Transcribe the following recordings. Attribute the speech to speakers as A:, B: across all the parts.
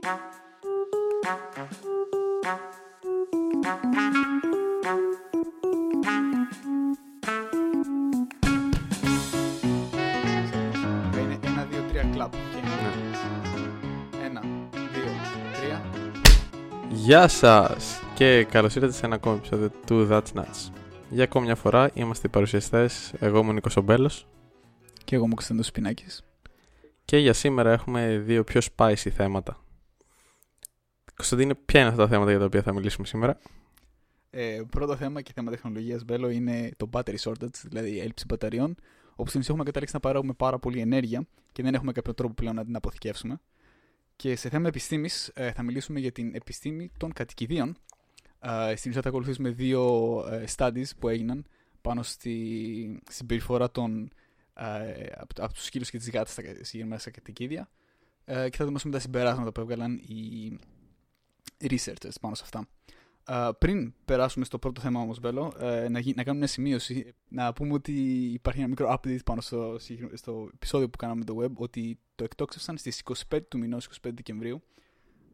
A: Είναι ένα, δύο, τρία κλαπ. Και
B: Ναι.
A: Ένα, δύο, τρία.
B: Γεια σας και καλώς ήρθατε σε ένα ακόμη επεισόδιο του That's Nuts. Για ακόμη μια φορά είμαστε οι παρουσιαστές, εγώ είμαι ο Νίκος Ομπέλος
A: Και εγώ μου Κωνσταντίνος Σπινάκης.
B: και για σήμερα έχουμε δύο πιο spicy θέματα. Κωνσταντίνε, ποια είναι αυτά τα θέματα για τα οποία θα μιλήσουμε σήμερα;
A: Ε, πρώτο θέμα και θέμα τεχνολογίας Μπέλο είναι το battery shortage, δηλαδή η έλλειψη μπαταριών. Όπου στην ουσία έχουμε καταλήξει να παράγουμε πάρα πολύ ενέργεια και δεν έχουμε κάποιο τρόπο πλέον να την αποθηκεύσουμε. Και σε θέμα επιστήμης ε, θα μιλήσουμε για την επιστήμη των κατοικιδίων. Ε, στην ουσία θα ακολουθήσουμε δύο ε, studies που έγιναν πάνω στη συμπεριφορά των, ε, από, από τους σκύλους και τις γάτες στα, συγκεκριμένα στα κατοικίδια ε, και θα δούμε τα συμπεράσματα που έβγαλαν οι researchers πάνω σε αυτά. Uh, πριν περάσουμε στο πρώτο θέμα όμως, Μπέλο, ε, να, γι- να κάνουμε μια σημείωση, να πούμε ότι υπάρχει ένα μικρό update πάνω στο, συγκεκρι- στο επεισόδιο που κάναμε με το web, ότι το εκτόξευσαν στις 25 του μηνός, 25 Δεκεμβρίου,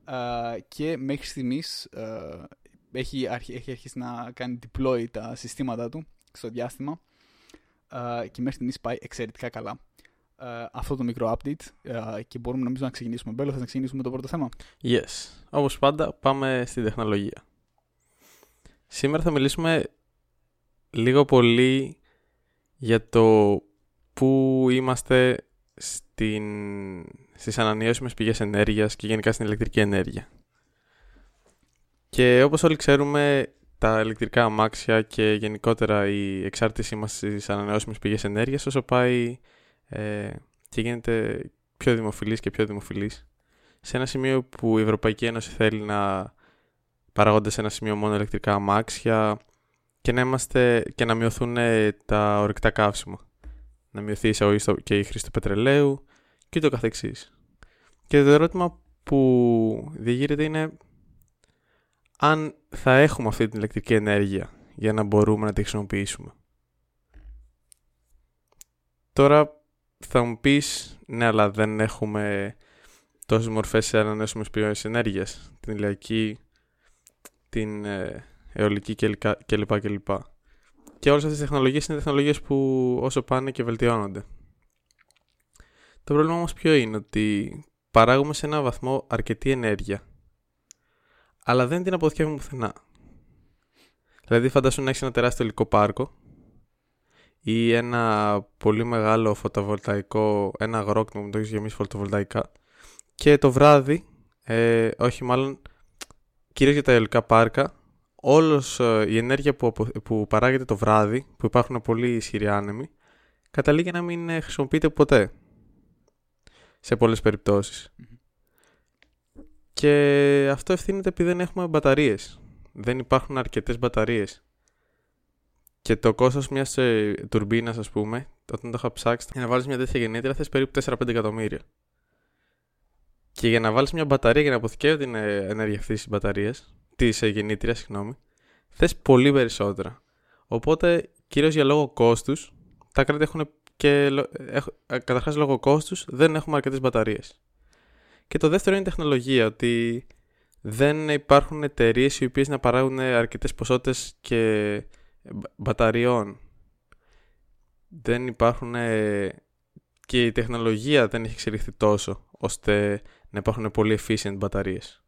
A: uh, και μέχρι στιγμής uh, έχει, αρχι- έχει αρχίσει να κάνει deploy τα συστήματα του στο διάστημα uh, και μέχρι στιγμής πάει εξαιρετικά καλά. Uh, αυτό το μικρό update uh, και μπορούμε νομίζω να ξεκινήσουμε. Μπέλο, θα να ξεκινήσουμε με το πρώτο θέμα;
B: Yes. Όπως πάντα πάμε στην τεχνολογία. Σήμερα θα μιλήσουμε λίγο πολύ για το πού είμαστε στην... στις ανανεώσιμες πηγές ενέργειας και γενικά στην ηλεκτρική ενέργεια. Και όπως όλοι ξέρουμε, τα ηλεκτρικά αμάξια και γενικότερα η εξάρτησή μας στις ανανεώσιμες πηγές ενέργειας όσο πάει ε, και γίνεται πιο δημοφιλής και πιο δημοφιλής σε ένα σημείο που η Ευρωπαϊκή Ένωση θέλει να παραγόνται σε ένα σημείο μόνο ηλεκτρικά αμάξια και να, είμαστε, και να μειωθούν ε, τα ορυκτά καύσιμα. Να μειωθεί η εισαγωγή στο- και η χρήση του πετρελαίου και το καθεξής. Και το ερώτημα που διηγείρεται είναι αν θα έχουμε αυτή την ηλεκτρική ενέργεια για να μπορούμε να τη χρησιμοποιήσουμε. Τώρα θα μου πεις, ναι αλλά δεν έχουμε τόσες μορφές σε ανανεώσιμες πηγές ενέργειας. Την ηλιακή, την ε, αιωλική κλπ. κλπ. κλπ. Και όλες αυτές οι τεχνολογίες είναι τεχνολογίες που όσο πάνε και βελτιώνονται. Το πρόβλημα όμως ποιο είναι ότι παράγουμε σε ένα βαθμό αρκετή ενέργεια αλλά δεν την αποθηκεύουμε πουθενά. Δηλαδή φαντάσου να έχεις ένα τεράστιο υλικό πάρκο ή ένα πολύ μεγάλο φωτοβολταϊκό, ένα αγρόκτημα που το έχεις γεμίσει φωτοβολταϊκά και το βράδυ, ε, όχι μάλλον, κυρίως για τα αιωλικά πάρκα, όλος ε, η ενέργεια που, απο- που παράγεται το βράδυ, που υπάρχουν πολύ ισχυροί άνεμοι, καταλήγει να μην ε, χρησιμοποιείται ποτέ. Σε πολλές περιπτώσεις. Και αυτό ευθύνεται επειδή δεν έχουμε μπαταρίες. Δεν υπάρχουν αρκετές μπαταρίες. Και το κόστος μιας ε, τουρμπίνας, ας πούμε, όταν το είχα ψάξει, για να βάλεις μια τέτοια γεννήτρια θες περίπου 4-5 εκατομμύρια. Και για να βάλεις μια μπαταρία για να αποθηκεύει την ε, ενέργεια αυτής της μπαταρίας, της ε, γεννήτριας, συγγνώμη, θες πολύ περισσότερα. Οπότε, κυρίως για λόγο κόστους, τα κράτη έχουν και, λο- έχ- ε, καταρχάς λόγω κόστους, δεν έχουμε αρκετές μπαταρίες. Και το δεύτερο είναι η τεχνολογία, ότι δεν υπάρχουν εταιρείες οι οποίες να παράγουν αρκετές ποσότητες και μπα- μπαταριών. Δεν υπάρχουν ε, και η τεχνολογία δεν έχει εξελιχθεί τόσο ώστε να υπάρχουν πολύ efficient μπαταρίες.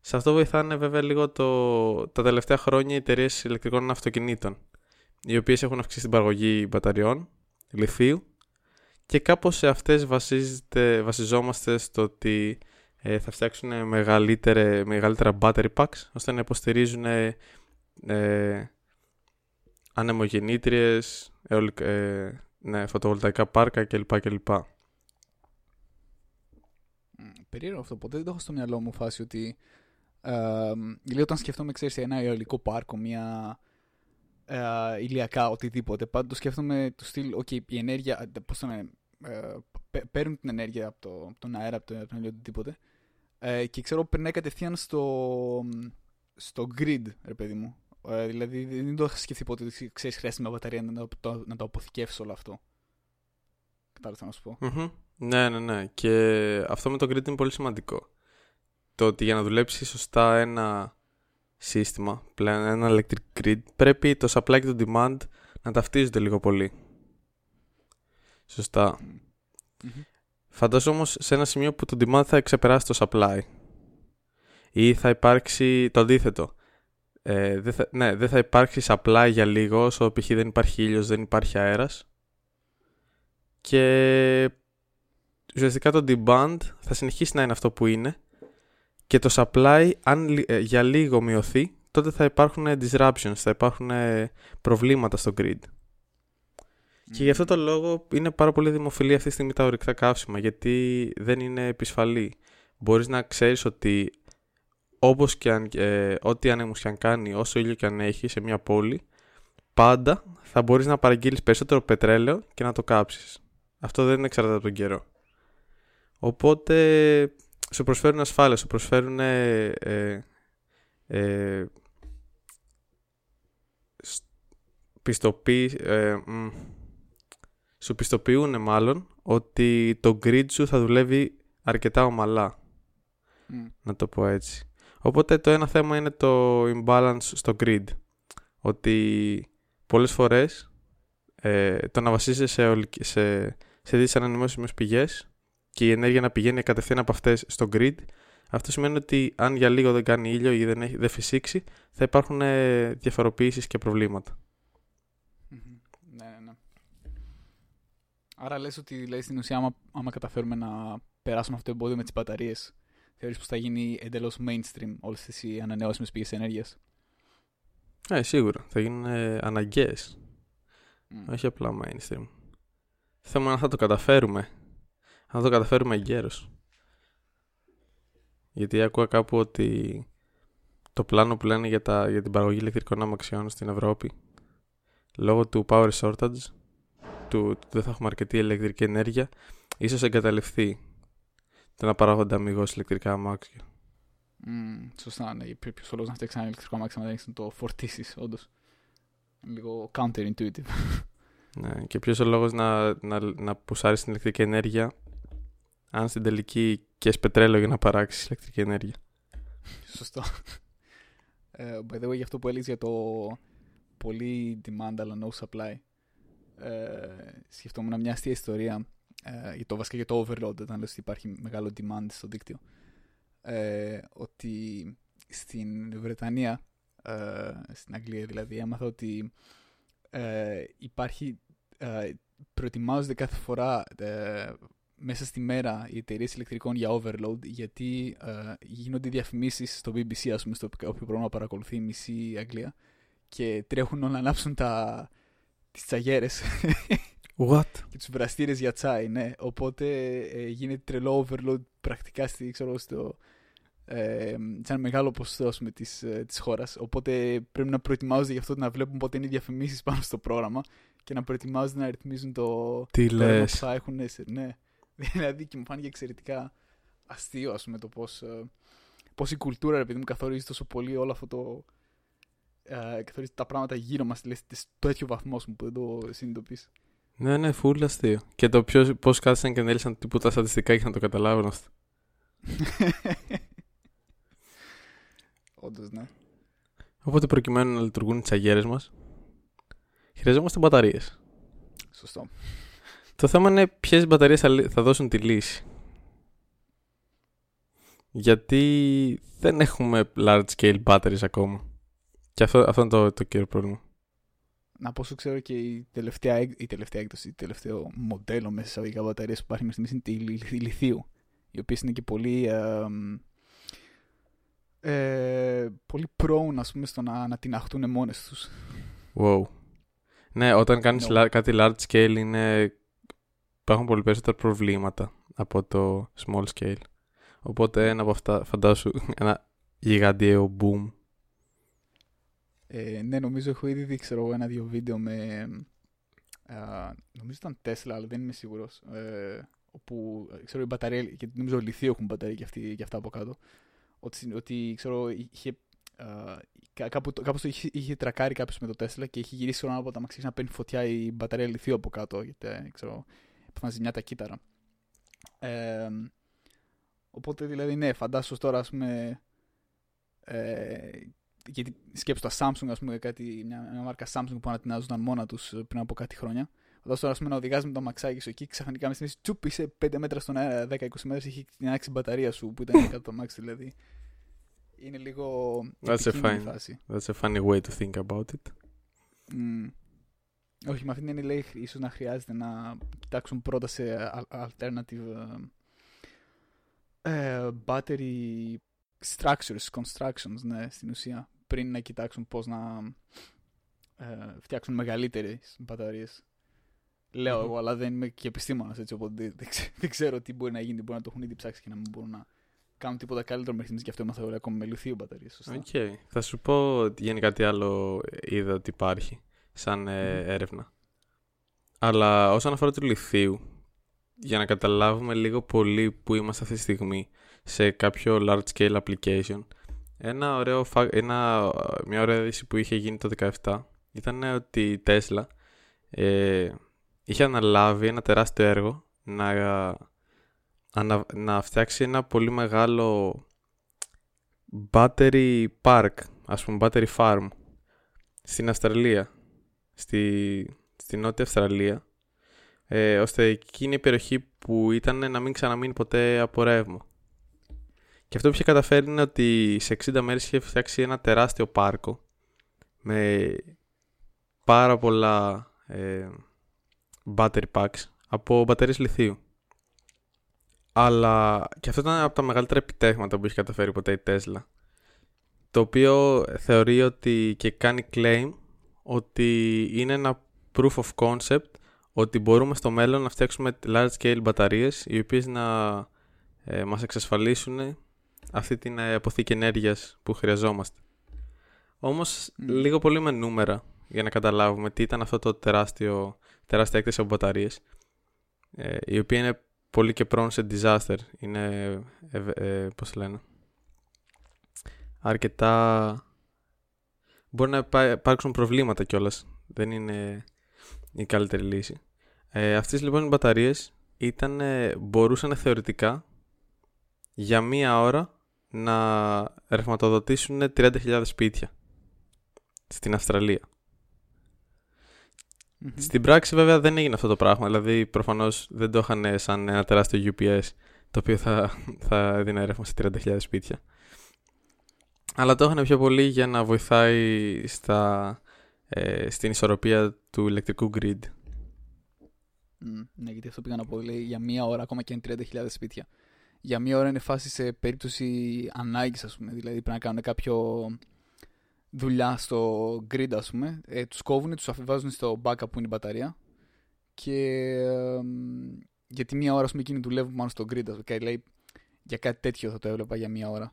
B: Σε αυτό βοηθάνε βέβαια λίγο το, τα τελευταία χρόνια οι εταιρείες ηλεκτρικών αυτοκινήτων οι οποίες έχουν αυξήσει την παραγωγή μπαταριών, λιθίου και κάπως σε αυτές βασίζεται, βασιζόμαστε στο ότι ε, θα φτιάξουν μεγαλύτερε, μεγαλύτερα battery packs ώστε να υποστηρίζουν ε, ε, ανεμογεννήτριες, αιωλικ- ε, ναι, φωτοβολταϊκά πάρκα κλπ. κλπ.
A: Μ, Περίεργο αυτό. Ποτέ δεν το έχω στο μυαλό μου φάση ότι. Ε, δηλαδή, όταν σκέφτομαι, ξέρεις, ένα αιωλικό πάρκο, μια ε, ηλιακά, οτιδήποτε. Πάντα το σκέφτομαι του στυλ, OK, η ενέργεια. Πώς το λένε, ε, παι- παίρνουν την ενέργεια από, το, από τον αέρα, από, το, από τον ήλιο, οτιδήποτε. Ε, και ξέρω περνάει κατευθείαν στο, στο grid, ρε παιδί μου. Ε, δηλαδή δεν το είχα σκεφτεί ποτέ ότι ξέρεις, χρειάζεται μια μπαταρία να το, να το αποθηκεύσει όλο αυτό. Κατάλαβα τι θέλω να σου πω.
B: Μμμ. Ναι, ναι, ναι. Και αυτό με το grid είναι πολύ σημαντικό. το ότι για να δουλέψει σωστά ένα σύστημα, πλέον ένα electric grid, πρέπει το supply και το demand να ταυτίζονται λίγο πολύ. Σωστά.
A: Μμμ.
B: Φαντάζομαι όμως σε ένα σημείο που το demand θα ξεπεράσει το supply. Ή θα υπάρξει το αντίθετο. Ε, δεν θα, ναι, δεν θα υπάρξει supply για λίγο όσο π.χ. δεν υπάρχει ήλιος, δεν υπάρχει αέρας. Και ουσιαστικά το demand θα συνεχίσει να είναι αυτό που είναι και το supply αν λι- ε, για λίγο μειωθεί τότε θα υπάρχουν ε, disruptions, θα υπάρχουν ε, προβλήματα στο grid. Και γι' αυτό το λόγο είναι πάρα πολύ δημοφιλή αυτή τη στιγμή τα ορυκτά καύσιμα, γιατί δεν είναι επισφαλή. Μπορείς να ξέρεις ότι όπως και αν, ε, ό,τι ανέμους και αν κάνει, όσο ήλιο και αν έχει σε μια πόλη, πάντα θα μπορείς να παραγγείλεις περισσότερο πετρέλαιο και να το κάψεις. Αυτό δεν εξαρτάται από τον καιρό. Οπότε σου προσφέρουν ασφάλεια, σου προσφέρουν ε, ε, ε, σ- πιστοποίηση, ε, μ, σου πιστοποιούν μάλλον ότι το grid σου θα δουλεύει αρκετά ομαλά,
A: Μμ.
B: να το πω έτσι. Οπότε το ένα θέμα είναι το imbalance στο grid. Ότι πολλές φορές ε, το να βασίζεσαι σε, ολικ- σε, σε τις ανανεώσιμες πηγές και η ενέργεια να πηγαίνει κατευθείαν από αυτές στο grid, αυτό σημαίνει ότι αν για λίγο δεν κάνει ήλιο ή δεν, έχει, δεν φυσήξει, θα υπάρχουν ε, διαφοροποιήσεις και προβλήματα.
A: Μμμ. Ναι, ναι, ναι. Άρα λες ότι δηλαδή, στην ουσία άμα, άμα καταφέρουμε να περάσουμε αυτό το εμπόδιο με τις μπαταρίες θεωρείς πως θα γίνει εντελώς mainstream όλες τις οι ανανεώσιμες πηγές ενέργειας;
B: Ε, σίγουρα. Θα γίνουν ε, αναγκαίες.
A: Μμ.
B: Όχι απλά mainstream. Θέμα είναι αν θα το καταφέρουμε. Αν θα το καταφέρουμε εγκαίρως. Γιατί άκουγα κάπου ότι το πλάνο που λένε για, τα, για την παραγωγή ηλεκτρικών αμαξιών στην Ευρώπη λόγω του power shortage του ότι δεν θα έχουμε αρκετή ηλεκτρική ενέργεια ίσως εγκαταλειφθεί το να παράγονται αμυγός ηλεκτρικά αμάξια.
A: Μμ, σωστά, ναι. Ποιο ποιος ο λόγος να φτιάξει ένα ηλεκτρικό αμάξι να δεν έχεις να το φορτίσεις, όντως. Λίγο counterintuitive.
B: Ναι, και ποιος ο λόγος να, να, να πουσάρεις την ηλεκτρική ενέργεια αν στην τελική και πετρέλαιο για να παράξεις ηλεκτρική ενέργεια;
A: Σωστό. Ε, by the way, για αυτό που έλεγες για το πολύ demand αλλά no supply. Ε, σκεφτόμουν μια αστεία ιστορία ε, για το βασικά για το overload όταν λες ότι υπάρχει μεγάλο demand στο δίκτυο. Ε, ότι στην Βρετανία, ε, στην Αγγλία δηλαδή, έμαθα ότι ε, υπάρχει, ε, προετοιμάζονται κάθε φορά ε, μέσα στη μέρα οι εταιρείες ηλεκτρικών για overload γιατί ε, γίνονται διαφημίσεις στο BBC ας πούμε στο όποιο πρόγραμμα παρακολουθεί η μισή Αγγλία και τρέχουν όλα να ανάψουν τα, τις τσαγέρες
B: What?
A: και τους βραστήρες για τσάι ναι. οπότε ε, γίνεται τρελό overload πρακτικά στη, ξέρω, στο, ε, σε ένα μεγάλο ποσοστό ας πούμε, της, ε, της χώρας οπότε πρέπει να προετοιμάζονται γι' αυτό να βλέπουν πότε είναι οι διαφημίσεις πάνω στο πρόγραμμα και να προετοιμάζονται να ρυθμίζουν το,
B: Τι
A: το ρεύμα που
B: λες.
A: θα έχουν σε, ναι. Δηλαδή και μου φάνηκε εξαιρετικά αστείο ας πούμε το πώς, ε, πώς η κουλτούρα επειδή μου καθορίζει τόσο πολύ όλο αυτό το ε, καθορίζει τα πράγματα γύρω μας λες, σε τέτοιο βαθμό ας πούμε, που δεν το συνειδητοποιείς.
B: Ναι, ναι, φούλ αστείο. Και το ποιος, πώς κάθισαν και ανέλησαν τίποτα στατιστικά για να το καταλάβουν αυτό.
A: Όντως ναι.
B: Οπότε προκειμένου να λειτουργούν οι τσαγέρες μας, χρειαζόμαστε μπαταρίες.
A: Σωστό.
B: Το θέμα είναι ποιες μπαταρίες θα, λύ- θα δώσουν τη λύση. Γιατί δεν έχουμε large scale batteries ακόμα. Και αυτό, αυτό είναι το, το κύριο πρόβλημα.
A: Να πω σου ξέρω και η τελευταία, έκ- η τελευταία έκδοση, το τελευταίο μοντέλο μέσα σε εισαγωγικά μπαταρίες που υπάρχει μέχρι στιγμής είναι τη λι- λι- λιθίου. Οι οποίες είναι και πολύ, ε, ε, πολύ prone ας πούμε στο να, να τυναχτούν μόνες τους.
B: Wow. Ναι, όταν κάνεις
A: No.
B: lar- κάτι large scale είναι... υπάρχουν πολύ περισσότερα προβλήματα από το small scale. Οπότε ένα από αυτά φαντάσου ένα γιγαντιαίο boom.
A: Ε, ναι, νομίζω έχω ήδη δει ξέρω, εγώ, ένα-δύο βίντεο με. Α, νομίζω ήταν Tesla, αλλά δεν είμαι σίγουρος. Ε, όπου ε, ξέρω η μπαταρία. Και νομίζω λιθίο έχουν μπαταρία και, αυτή, και αυτά από κάτω. Ότι, ότι ξέρω, είχε. Α, κα- κάπου, το- κάπως το είχε, είχε τρακάρει κάποιος με το Tesla και είχε γυρίσει χρόνο από τα μαξί να παίρνει φωτιά η μπαταρία λιθίου από κάτω. Γιατί ε, ξέρω, έπαθαν ζημιά τα κύτταρα. Ε, Οπότε δηλαδή ναι, φαντάσου τώρα ας πούμε. Ε, γιατί σκέψου τα Samsung, ας πούμε, κάτι, μια, μια μάρκα Samsung που ανατινάζονταν μόνα τους πριν από κάτι χρόνια. Φαντάσου τώρα ας πούμε, να οδηγάζει με το μαξάκι σου εκεί, ξαφνικά μες στιγμή τσουπ είσαι 5 μέτρα στον αέρα, 10-20 μέτρα, έχει την άξει μπαταρία σου που ήταν κάτω το μάξι δηλαδή. Είναι λίγο.
B: That's a
A: επικίνδυνη
B: fine.
A: φάση.
B: That's a funny way to think about it.
A: Mm. Όχι, με αυτήν την έννοια λέει ίσως να χρειάζεται να κοιτάξουν πρώτα σε al- alternative ε, ε, battery structures, constructions, ναι, στην ουσία, πριν να κοιτάξουν πώς να ε, φτιάξουν μεγαλύτερες μπαταρίες. Λέω
B: Μμμ.
A: εγώ, αλλά δεν είμαι και επιστήμονας, έτσι, οπότε δεν, δεν ξέ- δεν ξέρω τι μπορεί να γίνει, μπορεί να το έχουν ήδη ψάξει και να μην μπορούν να κάνουν τίποτα καλύτερο μέχρι στιγμής, γι' αυτό έμαθα όλα ακόμα με λιθίου μπαταρίες, σωστά.
B: Οκ. Θα σου πω ότι γενικά τι άλλο είδα ότι υπάρχει σαν ε,
A: Μμμ.
B: έρευνα. Αλλά όσον αφορά του λιθίου, για να καταλάβουμε λίγο πολύ που είμαστε αυτή τη στιγμή σε κάποιο large scale application, ένα ωραίο, φα- ένα, μια ωραία είδηση που είχε γίνει το 17 ήταν ότι η Tesla ε, είχε αναλάβει ένα τεράστιο έργο να, ανα- να φτιάξει ένα πολύ μεγάλο battery park, ας πούμε battery farm στην Αυστραλία, στη, στη Νότια Αυστραλία, ε, ώστε εκεί είναι η περιοχή που ήταν να μην ξαναμείνει ποτέ από ρεύμα. Και αυτό που είχε καταφέρει είναι ότι σε 60 μέρες είχε φτιάξει ένα τεράστιο πάρκο με πάρα πολλά ε, battery packs από μπαταρίες λιθίου. Αλλά και αυτό ήταν από τα μεγαλύτερα επιτεύγματα που έχει καταφέρει ποτέ η Tesla. Το οποίο θεωρεί ότι και κάνει claim ότι είναι ένα proof of concept ότι μπορούμε στο μέλλον να φτιάξουμε large scale μπαταρίες οι οποίες να ε, μας εξασφαλίσουν αυτή την ε, αποθήκη ενέργειας που χρειαζόμαστε. Όμως
A: Μμ.
B: λίγο πολύ με νούμερα για να καταλάβουμε τι ήταν αυτό το τεράστιο, τεράστια έκθεση από μπαταρίες ε, η οποία είναι πολύ και prone σε disaster. Είναι, ε, ε, πώς λένε, αρκετά... Μπορεί να υπά- υπάρξουν προβλήματα κιόλας. Δεν είναι η καλύτερη λύση. Ε, αυτές λοιπόν οι μπαταρίες ήταν, μπορούσαν θεωρητικά για μία ώρα να ρευματοδοτήσουν 30.000 σπίτια στην Αυστραλία.
A: Μμμ.
B: Στην πράξη βέβαια δεν έγινε αυτό το πράγμα. Δηλαδή προφανώς δεν το είχαν σαν ένα τεράστιο UPS το οποίο θα, θα έδινε ρεύμα σε 30.000 σπίτια. Αλλά το είχαν πιο πολύ για να βοηθάει στα, ε, στην ισορροπία του ηλεκτρικού grid.
A: Μμ, Ναι, γιατί αυτό πήγα να πω. Λέει για μία ώρα, ακόμα και αν 30.000 σπίτια. Για μία ώρα είναι φάση σε περίπτωση ανάγκης, ας πούμε. Δηλαδή πρέπει να κάνουν κάποιο δουλειά στο grid, ας πούμε. Ε, τους κόβουν, τους αφιβάζουν στο backup που είναι η μπαταρία. Και ε, μ, γιατί μία ώρα, ας πούμε, εκείνοι δουλεύουν πάνω στο grid. ας πούμε, Και λέει για κάτι τέτοιο θα το έβλεπα για μία ώρα.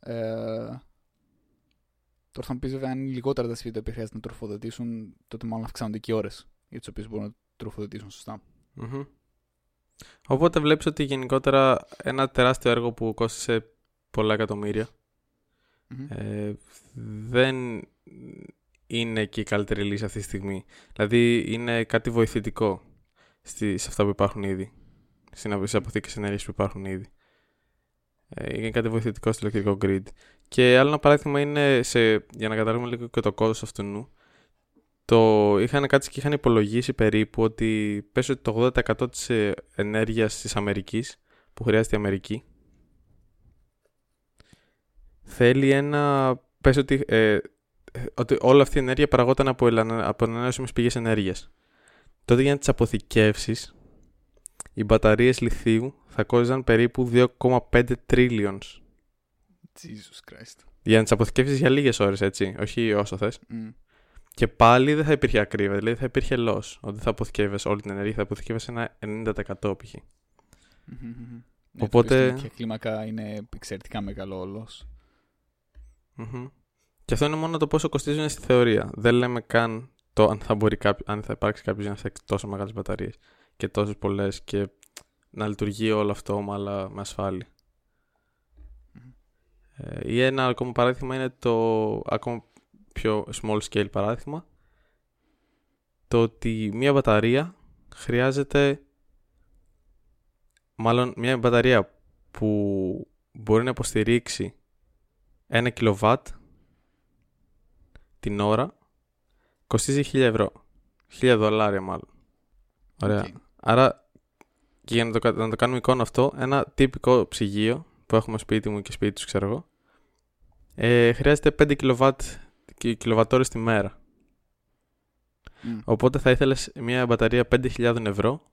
A: Ε, τώρα θα μου πεις βέβαια αν είναι λιγότερα τα σπίτια που χρειάζεται να τροφοδοτήσουν, τότε μάλλον αυξάνονται και οι ώρες για τις οποίες μπορούν να τροφοδοτήσουν σωστά.
B: Μμμ. Οπότε βλέπεις ότι γενικότερα ένα τεράστιο έργο που κόστησε πολλά εκατομμύρια
A: Μμμ.
B: ε, δεν είναι και η καλύτερη λύση αυτή τη στιγμή. Δηλαδή είναι κάτι βοηθητικό στη, σε αυτά που υπάρχουν ήδη. Στις αποθήκες ενέργειας που υπάρχουν ήδη. Ε, είναι κάτι βοηθητικό στο ηλεκτρικό grid. Και άλλο ένα παράδειγμα είναι, σε, για να καταλάβουμε λίγο και το κόστος αυτού νου, το είχαν κάτσει και είχαν υπολογίσει περίπου ότι πες ότι το 80% της ε, ενέργειας της Αμερικής που χρειάζεται η Αμερική θέλει ένα πες ότι, ε, ότι όλη αυτή η ενέργεια παραγόταν από, ελανα- από ανανεώσιμες πηγές ενέργειας. Τότε για να τις αποθηκεύσεις οι μπαταρίες λιθίου θα κόστιζαν περίπου 2,5 trillions
A: Jesus Christ.
B: για να τις αποθηκεύσεις για λίγες ώρες έτσι, όχι όσο θες.
A: Μμ.
B: Και πάλι δεν θα υπήρχε ακρίβεια, δηλαδή θα υπήρχε loss. Ότι θα αποθηκεύεσαι όλη την ενέργεια, θα αποθηκεύεσαι ένα 90% π.χ.
A: Μμμ, μμμ. Ναι,
B: Οπότε-
A: το οποίο στην τέτοια κλίμακα είναι εξαιρετικά μεγάλο όλος.
B: Μμμ. Και αυτό είναι μόνο το πόσο κοστίζουν στη θεωρία. Δεν λέμε καν το αν θα, μπορεί κάποιο, αν θα υπάρξει κάποιος για να φτιάξει τόσο μεγάλες μπαταρίες και τόσες πολλές και να λειτουργεί όλο αυτό ομαλά με ασφάλεια.
A: Μμμ.
B: Ε, ή ένα ακόμα παράδειγμα είναι το ακόμα πιο small scale παράδειγμα το ότι μια μπαταρία χρειάζεται μάλλον μια μπαταρία που μπορεί να υποστηρίξει ένα κιλοβάτ την ώρα κοστίζει 1000 ευρώ. 1000 δολάρια μάλλον. Ωραία.
A: Okay.
B: Άρα, και για να το, να το κάνουμε εικόνα αυτό, ένα τυπικό ψυγείο που έχουμε σπίτι μου και σπίτι τους, ξέρω εγώ, ε, χρειάζεται 5 κιλοβάτ, κιλοβατόρες τη μέρα.
A: Mm.
B: Οπότε θα ήθελες μια μπαταρία 5.000 ευρώ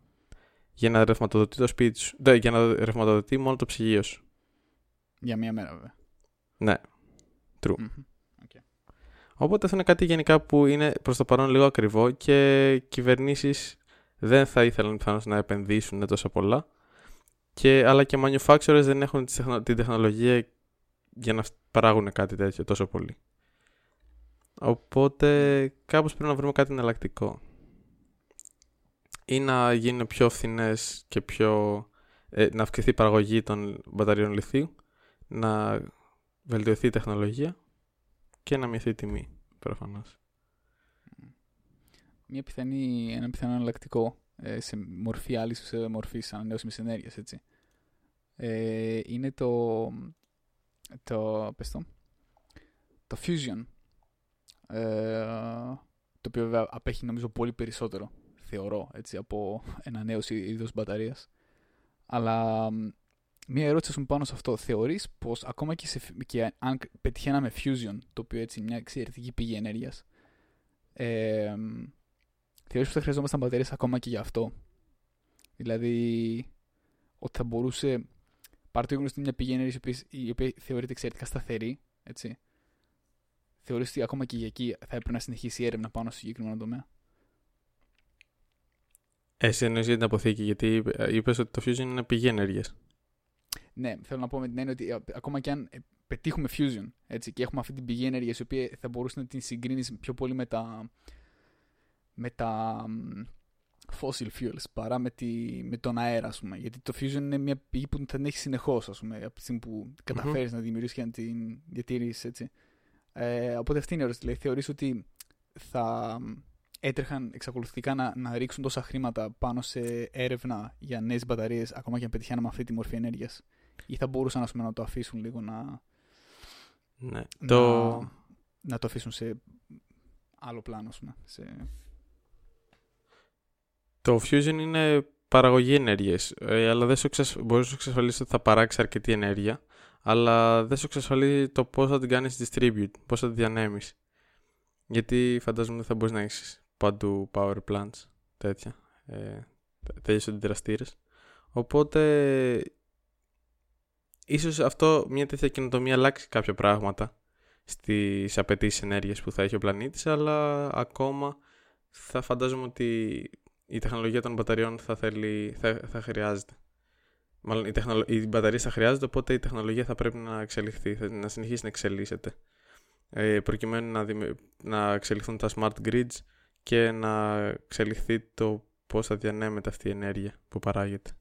B: για να ρευματοδοτεί το σπίτι σου. Ναι, για να ρευματοδοτεί μόνο το ψυγείο σου.
A: Για μία μέρα, βέβαια.
B: Ναι. True.
A: Μμμ.
B: Οπότε αυτό είναι κάτι γενικά που είναι προς το παρόν λίγο ακριβό και κυβερνήσεις δεν θα ήθελαν πιθανώς να επενδύσουν τόσο πολλά. Και, αλλά και manufacturers δεν έχουν τη τεχνο- την τεχνολογία για να παράγουν κάτι τέτοιο τόσο πολύ. Οπότε κάπως πρέπει να βρούμε κάτι εναλλακτικό. Ή να γίνουν πιο φθηνές και πιο... ε, να αυξηθεί η παραγωγή των μπαταριών λιθίου, να βελτιωθεί η τεχνολογία και να μειωθεί η τιμή, προφανώς.
A: Μια πιθανή, ένα πιθανό εναλλακτικό ε, σε μορφή άλλης σε μορφής ανανεώσιμης ενέργειας, έτσι. Ε, είναι το. το. πες το. το Fusion. Ε, το οποίο βέβαια απέχει νομίζω πολύ περισσότερο, θεωρώ, έτσι, από ένα νέο είδος μπαταρίας. Αλλά μ, μία ερώτηση ας πούμε, πάνω σε αυτό. Θεωρείς πως ακόμα και, σε, φ- και αν πετυχαίναμε Fusion, το οποίο έτσι είναι μια εξαιρετική πηγή ενέργειας, ε, μ, θεωρείς πως θα χρειαζόμασταν μπαταρίες ακόμα και για αυτό; Δηλαδή, ότι θα μπορούσε. Πάρτε το γνωστή μια πηγή ενέργειας η οποία- η οποία θεωρείται εξαιρετικά σταθερή, έτσι. Θεωρείς ότι ακόμα και για εκεί θα έπρεπε να συνεχίσει η έρευνα πάνω στο συγκεκριμένο τομέα;
B: Εσύ εννοείς για την αποθήκη, γιατί είπες ότι το Fusion είναι πηγή ενέργειας.
A: Ναι, θέλω να πω με την έννοια ότι ε, ακόμα και αν ε, πετύχουμε fusion έτσι, και έχουμε αυτή την πηγή ενέργειας η οποία θα μπορούσε να την συγκρίνεις πιο πολύ με τα, με τα μ, fossil fuels παρά με, τη, με τον αέρα, ας πούμε. Γιατί το fusion είναι μια πηγή που θα την έχει συνεχώς, ας πούμε, από τη στιγμή που καταφέρεις να δημιουργήσεις και να την διατηρήσεις, έτσι. Ε, οπότε αυτή είναι η ερώτηση. Δηλαδή, θεωρείς ότι θα μ, έτρεχαν εξακολουθητικά να, να ρίξουν τόσα χρήματα πάνω σε έρευνα για νέες μπαταρίες, ακόμα και αν πετυχαίναμε αυτή τη μορφή ενέργειας, ή θα μπορούσαν ας πούμε, να το αφήσουν λίγο να,
B: Ναι.
A: να,
B: Το...
A: να το αφήσουν σε άλλο πλάνο, ας πούμε. Σε...
B: Το Fusion είναι παραγωγή ενέργειας, ε, αλλά δεν σου εξασ... μπορείς να σου εξασφαλίσεις ότι θα παράξει αρκετή ενέργεια, αλλά δεν σου εξασφαλίζει το πώς θα την κάνεις distribute, πώς θα τη διανέμεις. Γιατί φαντάζομαι δεν θα μπορείς να έχεις παντού power plants, τέτοια, ε, τέτοιους αντιδραστήρες. Οπότε, ίσως αυτό, μια τέτοια καινοτομία αλλάξει κάποια πράγματα στις απαιτήσεις ενέργειας που θα έχει ο πλανήτης, αλλά ακόμα θα φαντάζομαι ότι η τεχνολογία των μπαταριών θα, θέλει, θα, θα χρειάζεται. Μάλλον οι, τεχνολο... οι μπαταρίες θα χρειάζονται, οπότε η τεχνολογία θα πρέπει να εξελιχθεί, θα- να συνεχίσει να εξελίσσεται. Ε, προκειμένου να, δημι... να εξελιχθούν τα smart grids και να εξελιχθεί το πώς θα διανέμεται αυτή η ενέργεια που παράγεται.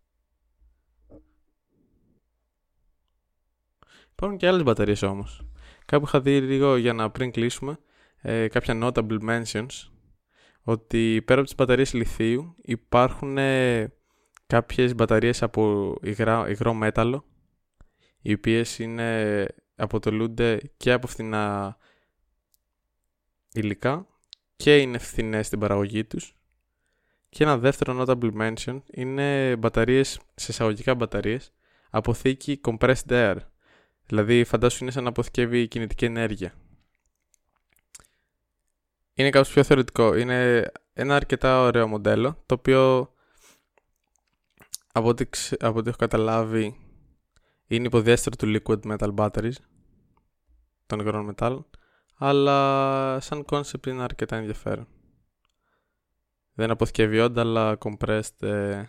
B: Υπάρχουν και άλλες μπαταρίες όμως. Κάπου είχα δει λίγο για να πριν κλείσουμε ε, κάποια notable mentions ότι πέρα από τις μπαταρίες λιθίου υπάρχουν ε, κάποιες μπαταρίες από υγρά, υγρό μέταλλο οι οποίες είναι, αποτελούνται και από φθηνά υλικά και είναι φθηνές στην παραγωγή τους. Και ένα δεύτερο notable mention είναι μπαταρίες, σε εισαγωγικά μπαταρίες αποθήκη compressed air. Δηλαδή φαντάσου είναι σαν να αποθηκεύει κινητική ενέργεια. Είναι κάπως πιο θεωρητικό. Είναι ένα αρκετά ωραίο μοντέλο, το οποίο από ό,τι, ξε- από ό,τι έχω καταλάβει είναι υποδιέστερο του liquid metal batteries, των υγρών μετάλλων, αλλά σαν concept είναι αρκετά ενδιαφέρον. Δεν αποθηκεύει όντα, αλλά compressed ε,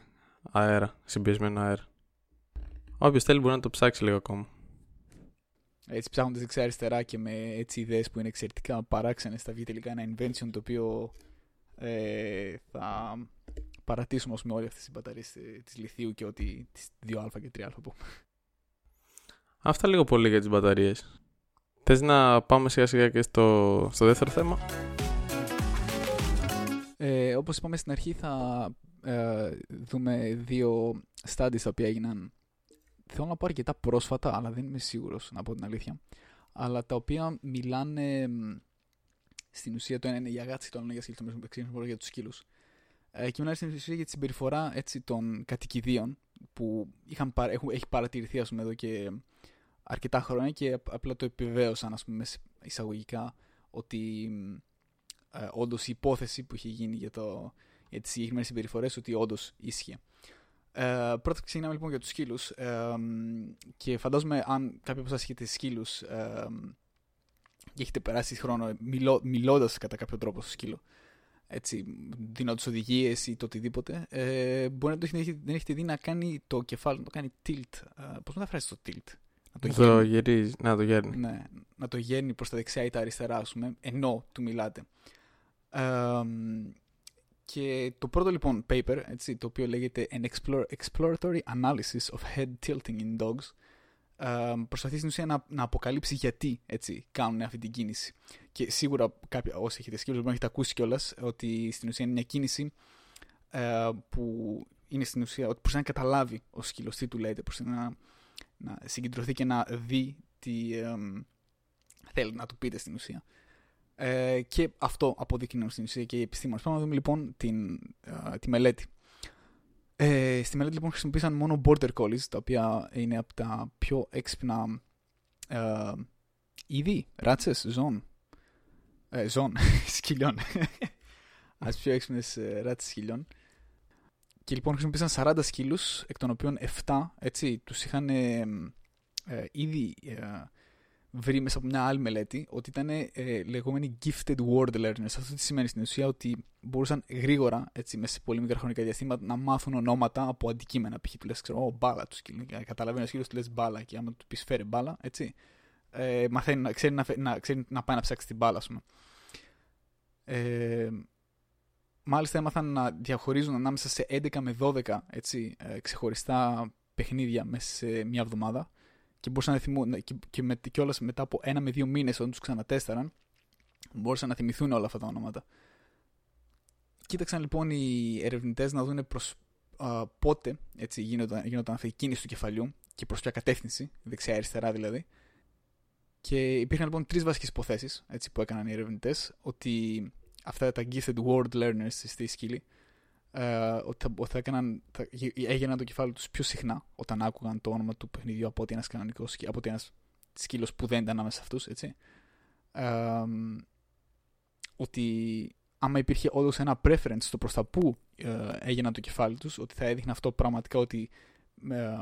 B: αέρα, συμπιεσμένο αέρα. Όποιος θέλει μπορεί να το ψάξει λίγο ακόμα.
A: Έτσι ψάχνοντας δεξιά-αριστερά και με έτσι ιδέες που είναι εξαιρετικά παράξενες θα βγει τελικά ένα invention το οποίο ε, θα παρατήσουμε ως με όλες αυτές τις μπαταρίες ε, της λιθίου και ότι τις 2α και 3α που
B: Αυτά λίγο πολύ για τις μπαταρίες. Θες να πάμε σιγά σιγά και στο, στο δεύτερο θέμα;
A: Ε, όπως είπαμε στην αρχή θα ε, δούμε δύο studies τα οποία έγιναν θέλω να πω αρκετά πρόσφατα, αλλά δεν είμαι σίγουρος να πω την αλήθεια, αλλά τα οποία μιλάνε στην ουσία το ένα είναι για γάτση, το άλλο είναι για σκύλους, το για τους σκύλους. Ε, και μιλάνε στην ουσία για τη συμπεριφορά έτσι, των κατοικιδίων που είχαν, έχουν, έχει παρατηρηθεί ας πούμε, εδώ και αρκετά χρόνια και απλά το επιβεβαίωσαν ας πούμε, εισαγωγικά ότι ε, όντως η υπόθεση που είχε γίνει για, το, για τις συγκεκριμένες συμπεριφορές ότι όντως ίσχυε. Ε, πρώτα ξεκινάμε λοιπόν για τους σκύλους. Ε, και φαντάζομαι αν κάποιοι από εσά έχετε σκύλους ε, και έχετε περάσει χρόνο μιλώ, μιλώντας κατά κάποιο τρόπο στο σκύλο, έτσι, δίνοντα οδηγίες ή το οτιδήποτε, ε, μπορεί να το έχετε, δεν έχετε δει να κάνει το κεφάλι, να το κάνει tilt. Ε, Πώς μεταφράσει το tilt,
B: να το, το γυρίζεις, να το γέρνει.
A: Ναι, να το γέρνει προς τα δεξιά ή τα αριστερά, ας πούμε, ενώ του μιλάτε και το πρώτο λοιπόν paper, έτσι, το οποίο λέγεται An Exploratory Analysis of Head Tilting in Dogs, προσπαθεί στην ουσία να, να αποκαλύψει γιατί έτσι, κάνουν αυτή την κίνηση. Και σίγουρα κάποιοι, όσοι έχετε σκύλους μπορεί να έχετε ακούσει κιόλας ότι στην ουσία είναι μια κίνηση ε, που είναι στην ουσία ότι προσπαθεί να καταλάβει ο σκύλος τι του λέτε, προσπαθεί να, να συγκεντρωθεί και να δει τι θέλει να του πείτε στην ουσία. Ε, και αυτό αποδεικνύουν στην ουσία και οι επιστήμονες. Πάμε να δούμε λοιπόν την, ε, τη μελέτη. Ε, στη μελέτη λοιπόν χρησιμοποίησαν μόνο border collies, τα οποία είναι από τα πιο έξυπνα ε, είδη, ράτσες, ζών. Ε, ζών, σκυλιών. Α πιο έξυπνες ε, ράτσε σκυλιών. Και λοιπόν χρησιμοποίησαν 40 σκύλους, εκ των οποίων 7 έτσι, τους είχαν ε, ε, ήδη βρει μέσα από μια άλλη μελέτη ότι ήταν ε, λεγόμενοι gifted word learners. Αυτό τι σημαίνει στην ουσία ότι μπορούσαν γρήγορα, έτσι, μέσα σε πολύ μικρά χρονικά διαστήματα, να μάθουν ονόματα από αντικείμενα. Π.χ. του λες, ξέρω, oh, μπάλα τους σκύλου. Καταλαβαίνει ο σκύλος του λες μπάλα και άμα του πεις φέρε μπάλα, έτσι. Ε, μαθαίνει να ξέρει να, να, ξέρει να πάει να ψάξει την μπάλα, ας πούμε. Ε, μάλιστα έμαθαν να διαχωρίζουν ανάμεσα σε 11 με 12 έτσι, ε, ξεχωριστά παιχνίδια μέσα σε μια εβδομάδα και μπορούσαν να θυμούν, και, και, με, και όλας μετά από ένα με δύο μήνες όταν τους ξανατέσταραν, μπορούσαν να θυμηθούν όλα αυτά τα ονόματα. Κοίταξαν λοιπόν οι ερευνητές να δουν προς α, πότε έτσι, γίνονταν, γίνονταν αυτή η κίνηση του κεφαλιού και προς ποια κατεύθυνση, δεξιά-αριστερά δηλαδή. Και υπήρχαν λοιπόν τρεις βασικές υποθέσεις που έκαναν οι ερευνητές, ότι αυτά τα gifted word learners στη σκύλη ε, ότι θα, θα, έκαναν, θα έγιναν το κεφάλι τους πιο συχνά όταν άκουγαν το όνομα του παιχνιδιού από ότι ένας κανονικός, από ότι ένας σκύλος που δεν ήταν ανάμεσα σε αυτούς, έτσι. Ε, ότι άμα υπήρχε όντως ένα preference στο προς τα που ε, έγιναν το κεφάλι τους, ότι θα έδειχνε αυτό πραγματικά ότι ε,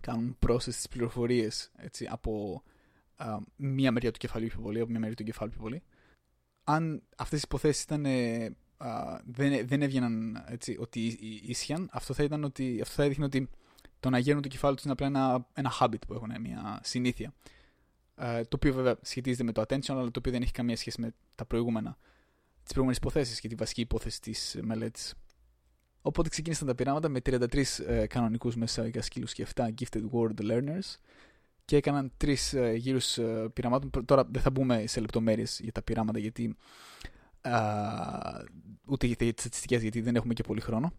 A: κάνουν process τις πληροφορίες έτσι, από ε, μία μεριά του κεφαλιού πιο πολύ, από μία μεριά του κεφάλου πιο πολύ. Αν αυτές οι υποθέσεις ήταν δεν, δεν έβγαιναν έτσι, ότι ίσχυαν, αυτό θα, ήταν ότι, αυτό θα έδειχνε ότι το να γέρνουν το κεφάλι τους είναι απλά ένα, ένα habit που έχουν, μια συνήθεια. Uh, το οποίο βέβαια σχετίζεται με το attention, αλλά το οποίο δεν έχει καμία σχέση με τα προηγούμενα, τις προηγούμενες υποθέσεις και τη βασική υπόθεση της μελέτης. Οπότε ξεκίνησαν τα πειράματα με 33 uh, κανονικούς για σκύλου και 7 gifted world learners και έκαναν τρεις uh, γύρους uh, πειραμάτων. Τώρα δεν θα μπούμε σε λεπτομέρειες για τα πειράματα γιατί ούτε για τις στατιστικές, γιατί δεν έχουμε και πολύ χρόνο.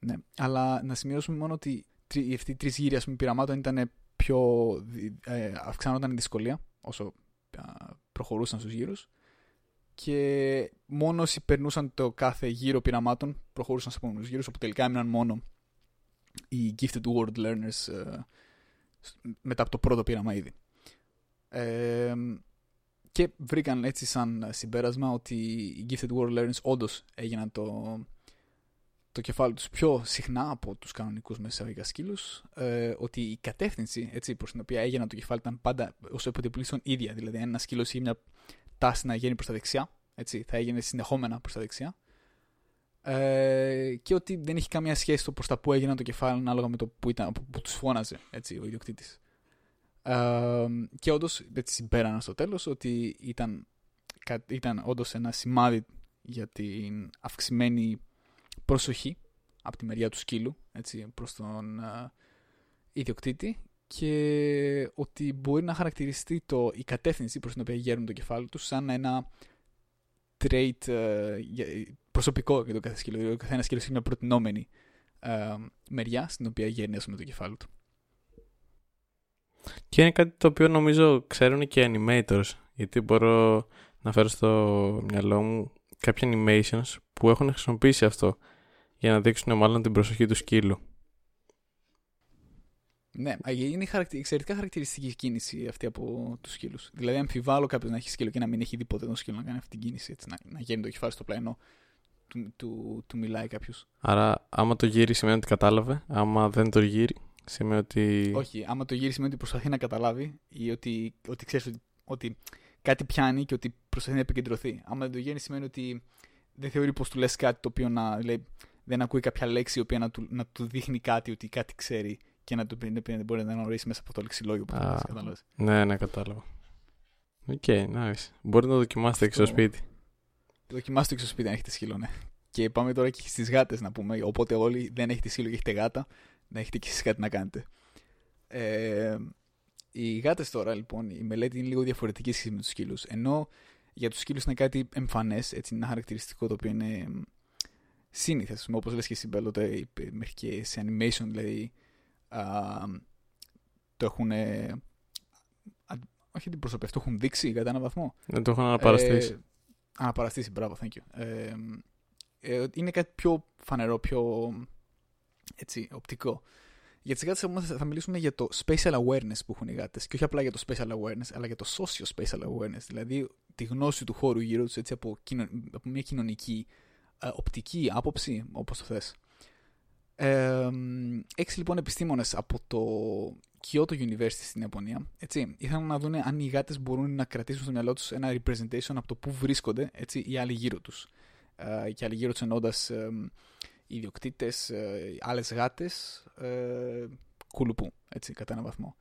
A: Ναι. Αλλά να σημειώσουμε μόνο ότι αυτοί οι τρεις γύροι πούμε, πειραμάτων ήταν πιο. Ε, αυξάνονταν η δυσκολία όσο προχωρούσαν στους γύρους. Και μόνο όσοι περνούσαν το κάθε γύρο πειραμάτων προχωρούσαν σε επόμενους γύρους, όπου τελικά έμειναν μόνο οι gifted world learners ε, μετά από το πρώτο πείραμα ήδη. Ε, και βρήκαν έτσι σαν συμπέρασμα ότι οι Gifted World Learners όντως έγιναν το, το κεφάλι τους πιο συχνά από τους κανονικούς μεσαγωγικά σκύλους, ε, ότι η κατεύθυνση έτσι, προς την οποία έγιναν το κεφάλι ήταν πάντα όσο υποτεπλήσεων ίδια. Δηλαδή, αν ένα σκύλος είχε μια τάση να γίνει προς τα δεξιά, έτσι, θα έγινε συνεχόμενα προς τα δεξιά. Ε, και ότι δεν έχει καμία σχέση το προς τα που έγιναν το κεφάλι ανάλογα με το που, ήταν, που, που τους φώναζε έτσι, ο ιδιοκτήτης. Και όντως έτσι συμπέρανα στο τέλος ότι ήταν, ήταν όντως ένα σημάδι για την αυξημένη προσοχή από τη μεριά του σκύλου έτσι, προς τον ιδιοκτήτη και ότι μπορεί να χαρακτηριστεί το, η κατεύθυνση προς την οποία γέρνουν το κεφάλι τους σαν ένα trait uh, προσωπικό για το κάθε σκύλο. Δηλαδή, ο καθένας σκύλος έχει μια προτινόμενη ε, μεριά στην οποία γέρνει με το κεφάλι του.
B: Και είναι κάτι το οποίο νομίζω ξέρουν και οι animators. Γιατί μπορώ να φέρω στο μυαλό μου κάποια animations που έχουν χρησιμοποιήσει αυτό για να δείξουν μάλλον την προσοχή του σκύλου.
A: Ναι, είναι χαρακτη... εξαιρετικά χαρακτηριστική κίνηση αυτή από τους σκύλους. Δηλαδή, αμφιβάλλω κάποιος να έχει σκύλο και να μην έχει δει ποτέ τον σκύλο να κάνει αυτή την κίνηση. Έτσι, να, να γέρνει το κεφάλι στο πλάνο του, του, του μιλάει κάποιος.
B: Άρα, άμα το γύρει σημαίνει ότι κατάλαβε. Άμα δεν το γύρει, σημαίνει ότι.
A: Όχι, άμα το γύρει σημαίνει ότι προσπαθεί να καταλάβει ή ότι, ότι ξέρεις ότι, ότι κάτι πιάνει και ότι προσπαθεί να επικεντρωθεί. Άμα δεν το γύρει σημαίνει ότι δεν θεωρεί πως του λες κάτι το οποίο να. Λέει, δεν ακούει κάποια λέξη η οποία να του, να του δείχνει κάτι ότι κάτι ξέρει και να του πει δεν μπορεί να γνωρίσει μέσα από το λεξιλόγιο που
B: κατάλαβες. Ναι, ναι, κατάλαβα. Ok, okay, nice. Μπορείτε να δοκιμάσετε έξω στο σπίτι.
A: Δοκιμάστε έξω στο σπίτι αν έχετε σκύλο, ναι. Και πάμε τώρα και στις γάτες να πούμε. Οπότε όλοι δεν έχετε σκύλο και έχετε γάτα, να έχετε και εσείς κάτι να κάνετε. Ε, οι γάτες τώρα λοιπόν, η μελέτη είναι λίγο διαφορετική σχέση με τους σκύλους. Ενώ για τους σκύλους είναι κάτι εμφανές, έτσι είναι ένα χαρακτηριστικό το οποίο είναι σύνηθες. Όπως λες και εσύ, Μπέλοτε, μερικέ animation δηλαδή το έχουν. Όχι την προσωπεύει, το έχουν δείξει κατά έναν βαθμό.
B: Δεν το έχουν αναπαραστήσει.
A: Ε, αναπαραστήσει, μπράβο, thank you. Ε, ε, είναι κάτι πιο φανερό, πιο έτσι, οπτικό. Για τις γάτες θα, θα μιλήσουμε για το spatial awareness που έχουν οι γάτες. Και όχι απλά για το spatial awareness, αλλά για το socio spatial awareness. Δηλαδή τη γνώση του χώρου γύρω τους από, από μια κοινωνική ε, οπτική άποψη, όπως το θες. Ε, έξι λοιπόν επιστήμονες από το Kyoto University στην Ιαπωνία έτσι, ήθελαν να δουν αν οι γάτες μπορούν να κρατήσουν στο μυαλό τους ένα representation από το που βρίσκονται έτσι, οι άλλοι γύρω τους. Ε, και άλλοι γύρω τους εννοώντας ε, ιδιοκτήτες, ε, άλλες γάτες, ε, κουλουπού, έτσι, κατά έναν βαθμό.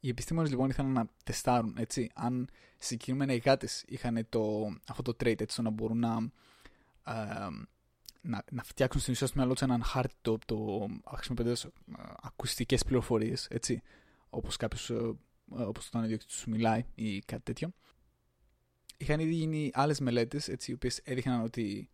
A: Οι επιστήμονες λοιπόν ήθελαν να τεστάρουν έτσι, αν συγκεκριμένα οι γάτες είχαν το, αυτό το trait έτσι, να μπορούν να ε, να, να φτιάξουν στην ουσία στο μυαλό τους έναν χάρτη το, το χρησιμοποιώντας ε, ακουστικές πληροφορίες, έτσι. Όπως κάποιος, ε, όπως τον ιδιοκτήτης σου μιλάει ή κάτι τέτοιο. Είχαν ήδη γίνει άλλες μελέτες, οι οποίες έδειχναν ότι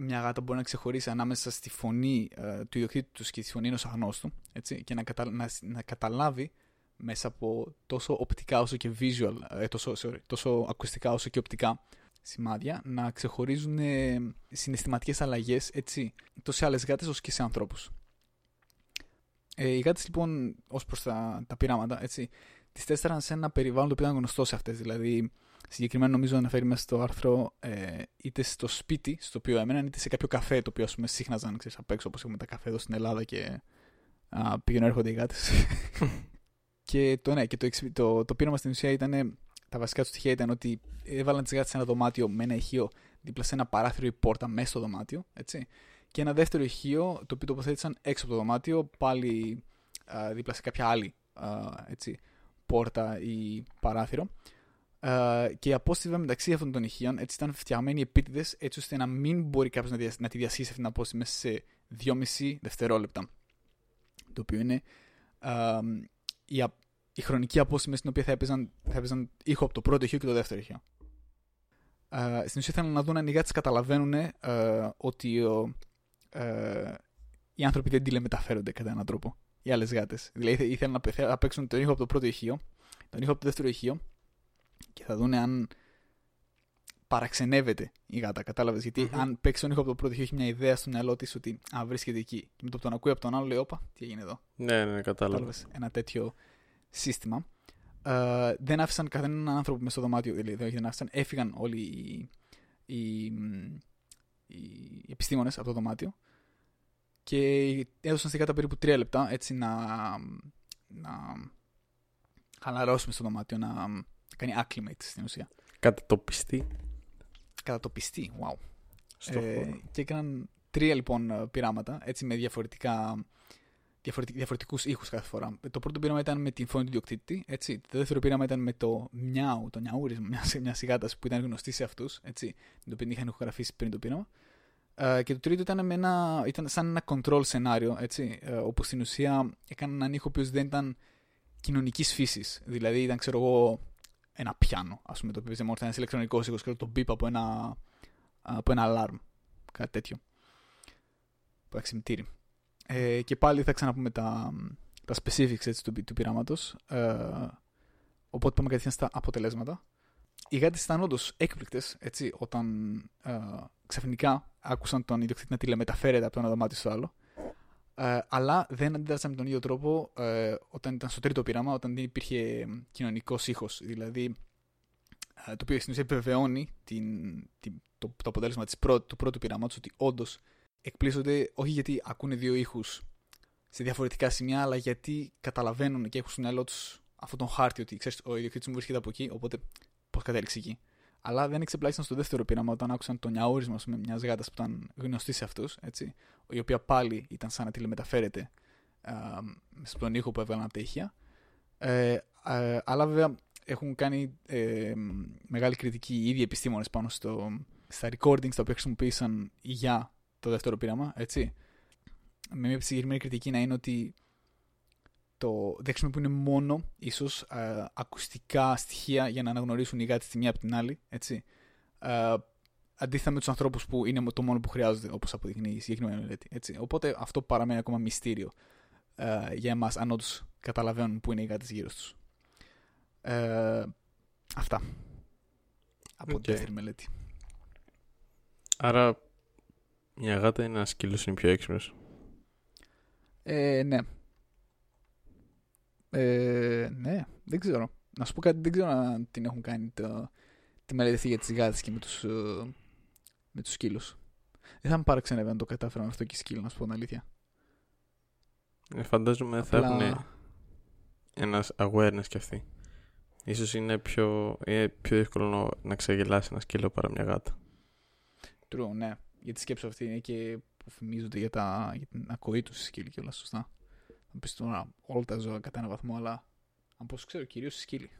A: μια γάτα μπορεί να ξεχωρίσει ανάμεσα στη φωνή ε, του ιδιοκτήτη τους και στη φωνή ενός αγνώστου έτσι, και να, κατα, να, να, καταλάβει μέσα από τόσο οπτικά όσο και visual, ε, τόσο, sorry, τόσο ακουστικά όσο και οπτικά σημάδια να ξεχωρίζουν ε, συναισθηματικές αλλαγές έτσι, τόσο σε άλλες γάτες όσο και σε ανθρώπους. Ε, οι γάτες λοιπόν ως προς τα, τα πειράματα έτσι, τις τέσταραν σε ένα περιβάλλον το οποίο ήταν γνωστό σε αυτές. Δηλαδή συγκεκριμένα νομίζω αναφέρει μέσα στο άρθρο ε, είτε στο σπίτι στο οποίο έμεναν είτε σε κάποιο καφέ το οποίο ας πούμε σύχναζαν ξέρεις, απ' έξω όπως έχουμε τα καφέ εδώ στην Ελλάδα και α, πήγαινε έρχονται οι γάτες. και το, ναι, και το, το, το πείραμα στην ουσία ήταν τα βασικά του στοιχεία ήταν ότι έβαλαν τι γάτε σε ένα δωμάτιο με ένα ηχείο δίπλα σε ένα παράθυρο ή πόρτα μέσα στο δωμάτιο. Έτσι. Και ένα δεύτερο ηχείο το οποίο τοποθέτησαν έξω από το δωμάτιο, πάλι α, δίπλα σε κάποια άλλη α, έτσι, πόρτα ή παράθυρο. Α, και η απόσταση μεταξύ αυτών των ηχείων έτσι, ήταν φτιαγμένοι επίτηδες έτσι ώστε να μην μπορεί κάποιος να, να τη διασχίσει αυτή την απόσταση μέσα σε 2,5 δευτερόλεπτα. Το οποίο είναι α, η, η χρονική απόσταση στην οποία θα έπαιζαν, θα έπαιζαν ήχο από το πρώτο ηχείο και το δεύτερο ηχείο. Uh, στην ουσία ήθελαν να δουν αν οι γάτες καταλαβαίνουν uh, ότι uh, οι άνθρωποι δεν τηλεμεταφέρονται κατά έναν τρόπο. Οι άλλες γάτες. Δηλαδή ήθελαν να, να παίξουν τον ήχο από το πρώτο ηχείο, τον ήχο από το δεύτερο ηχείο και θα δουν αν παραξενεύεται η γάτα. Κατάλαβες; Γιατί mm-hmm. αν παίξει τον ήχο από το πρώτο ηχείο, έχει μια ιδέα στο μυαλό της ότι α, βρίσκεται εκεί. Και με το που τον ακούει από τον άλλο, λέει: Όπα, τι έγινε εδώ.
B: Ναι, ναι, κατάλαβες;
A: Ένα τέτοιο σύστημα. Uh, δεν άφησαν κανέναν άνθρωπο μέσα στο δωμάτιο, δηλαδή δεν άφησαν, έφυγαν όλοι οι, οι, οι επιστήμονες από το δωμάτιο και έδωσαν στην κάτω περίπου τρία λεπτά έτσι να, να χαλαρώσουμε στο δωμάτιο, να, κάνει acclimate στην ουσία.
B: Κατατοπιστεί.
A: Κατατοπιστεί, wow. ε, και έκαναν τρία λοιπόν πειράματα, έτσι με διαφορετικά διαφορετικούς ήχους κάθε φορά. Το πρώτο πείραμα ήταν με την φωνή του διοκτήτη. Έτσι. Το δεύτερο πείραμα ήταν με το μιάου, το νιαούρισμα μια μιας γάτα που ήταν γνωστή σε αυτούς, την οποία είχαν ηχογραφήσει πριν το πείραμα. Uh, και το τρίτο ήταν, με ένα, ήταν σαν ένα control σενάριο, έτσι, uh, όπου στην ουσία έκαναν έναν ήχο που δεν ήταν κοινωνικής φύσης. Δηλαδή ήταν, ξέρω εγώ, ένα πιάνο, ας πούμε, το οποίο μόνος ένας ηλεκτρονικός ήχος και το μπίπ από ένα, από ένα alarm. Κάτι τέτοιο. που ξυπνητήρι. Ε, και πάλι θα ξαναπούμε τα, τα specifics έτσι, του, του πειράματος. Ε, οπότε πάμε κατευθείαν στα αποτελέσματα. Οι γάτες ήταν όντως έκπληκτες όταν ε, ξαφνικά άκουσαν τον ιδιοκτήτη να τηλεμεταφέρεται από το ένα δωμάτιο στο άλλο. Ε, αλλά δεν αντίδρασαν με τον ίδιο τρόπο ε, όταν ήταν στο τρίτο πείραμα, όταν δεν υπήρχε κοινωνικός ήχος. Δηλαδή, ε, το οποίο στην ουσία επιβεβαιώνει την, την, το, το αποτέλεσμα της πρώτη, του πρώτου πειράματος ότι όντως εκπλήσονται όχι γιατί ακούνε δύο ήχους σε διαφορετικά σημεία, αλλά γιατί καταλαβαίνουν και έχουν στο μυαλό τους αυτόν τον χάρτη ότι ξέρεις, ο ιδιοκτήτης μου βρίσκεται από εκεί, οπότε πώς κατέληξε εκεί. Αλλά δεν εξεπλάγησαν στο δεύτερο πείραμα όταν άκουσαν το νιαούρισμα μιας γάτας που ήταν γνωστή σε αυτούς, η οποία πάλι ήταν σαν να τηλεμεταφέρεται στον ήχο που έβαλαν από τα ηχεία. Ε, ε, αλλά βέβαια έχουν κάνει ε, μεγάλη κριτική οι ίδιοι επιστήμονες πάνω στο, στα recordings τα οποία χρησιμοποίησαν για το δεύτερο πείραμα, έτσι. Με μια συγκεκριμένη κριτική να είναι ότι το δεν χρησιμοποιούν μόνο ίσως ακουστικά στοιχεία για να αναγνωρίσουν οι γάτες τη μία από την άλλη. Έτσι. Ε, αντίθετα με τους ανθρώπους που είναι το μόνο που χρειάζονται, όπως αποδεικνύει η συγκεκριμένη μελέτη. Έτσι. Οπότε αυτό παραμένει ακόμα μυστήριο ε, για εμάς, αν όντως καταλαβαίνουν πού είναι οι γάτες γύρω τους. Ε, αυτά. Από okay. τη δεύτερη μελέτη.
B: Άρα, μια γάτα είναι ένας σκύλος είναι πιο έξυπνος.
A: Ε, ναι, ε, ναι, δεν ξέρω. Να σου πω κάτι, δεν ξέρω αν την έχουν κάνει το, τη μελέτη για τις γάτες και με τους, ε, με τους σκύλους. Δεν θα με παραξενεύει αν το κατάφεραν αυτό και οι σκύλοι, να σου πω την αλήθεια.
B: Ε, φαντάζομαι Απλά... θα έχουν ένας awareness κι αυτοί. Ίσως είναι πιο, είναι πιο δύσκολο να ξεγελάσει ένα σκύλο παρά μια γάτα.
A: True, ναι. Γιατί τη σκέψη αυτή είναι και που φημίζονται για, τα, για την ακοή τους σκύλοι και όλα σωστά. Θα πεις τώρα όλα τα ζώα κατά ένα βαθμό, αλλά από όσο ξέρω, κυρίως οι σκύλοι.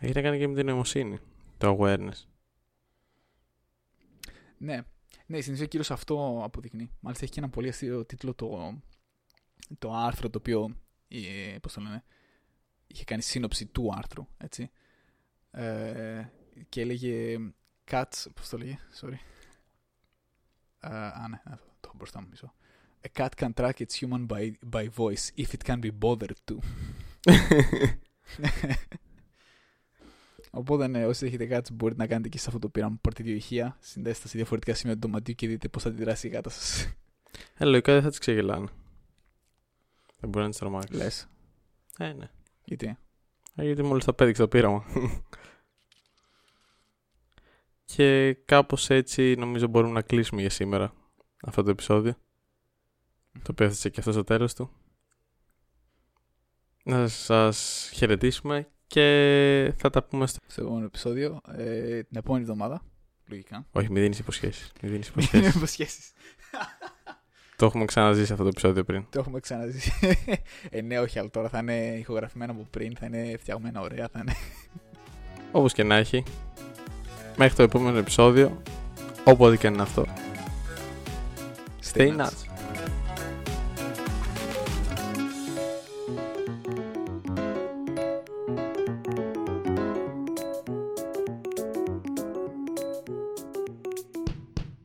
B: Έχει να κάνει και με την νοημοσύνη. Το awareness.
A: Ναι. Ναι, στην ουσία κυρίως αυτό αποδεικνύει. Μάλιστα έχει και ένα πολύ αστείο τίτλο το, το άρθρο το οποίο. Ε, πώς το λένε, είχε κάνει σύνοψη του άρθρου, έτσι. Ε, και έλεγε Cats, πώς το λέγε, sorry. Ε, α, ναι, το έχω μπροστά μου μισό. A cat can track its human by, by voice if it can be bothered to. Οπότε, ναι, όσοι έχετε κάτι μπορείτε να κάνετε και σε αυτό το πείραμα. Πάρτε δύο ηχεία, συνδέστε σε διαφορετικά σημεία του δωματίου και δείτε πώς θα αντιδράσει η γάτα σας.
B: Ε, λογικά δεν θα τις ξεγελάνε. Δεν μπορεί να τις τρομάξεις.
A: Λες.
B: Ε, ναι.
A: Γιατί;
B: Ε, γιατί μόλις θα πέδειξε το πείραμα. Και κάπως έτσι νομίζω μπορούμε να κλείσουμε για σήμερα αυτό το επεισόδιο. Το οποίο έθεσε και αυτός στο τέλος του. Να σας χαιρετήσουμε και θα τα πούμε στο,
A: στο επόμενο επεισόδιο ε, την επόμενη εβδομάδα. Λογικά.
B: Όχι, μην δίνεις υποσχέσεις. Μην
A: δίνεις
B: υποσχέσεις. το έχουμε ξαναζήσει αυτό το επεισόδιο πριν.
A: Το έχουμε ξαναζήσει. ε, ναι, όχι, αλλά τώρα θα είναι ηχογραφημένο από πριν, θα είναι φτιαγμένα ωραία, θα είναι...
B: Όπως και να έχει. Μέχρι το επόμενο επεισόδιο, όποτε και είναι αυτό. Stay, Stay nuts. nuts.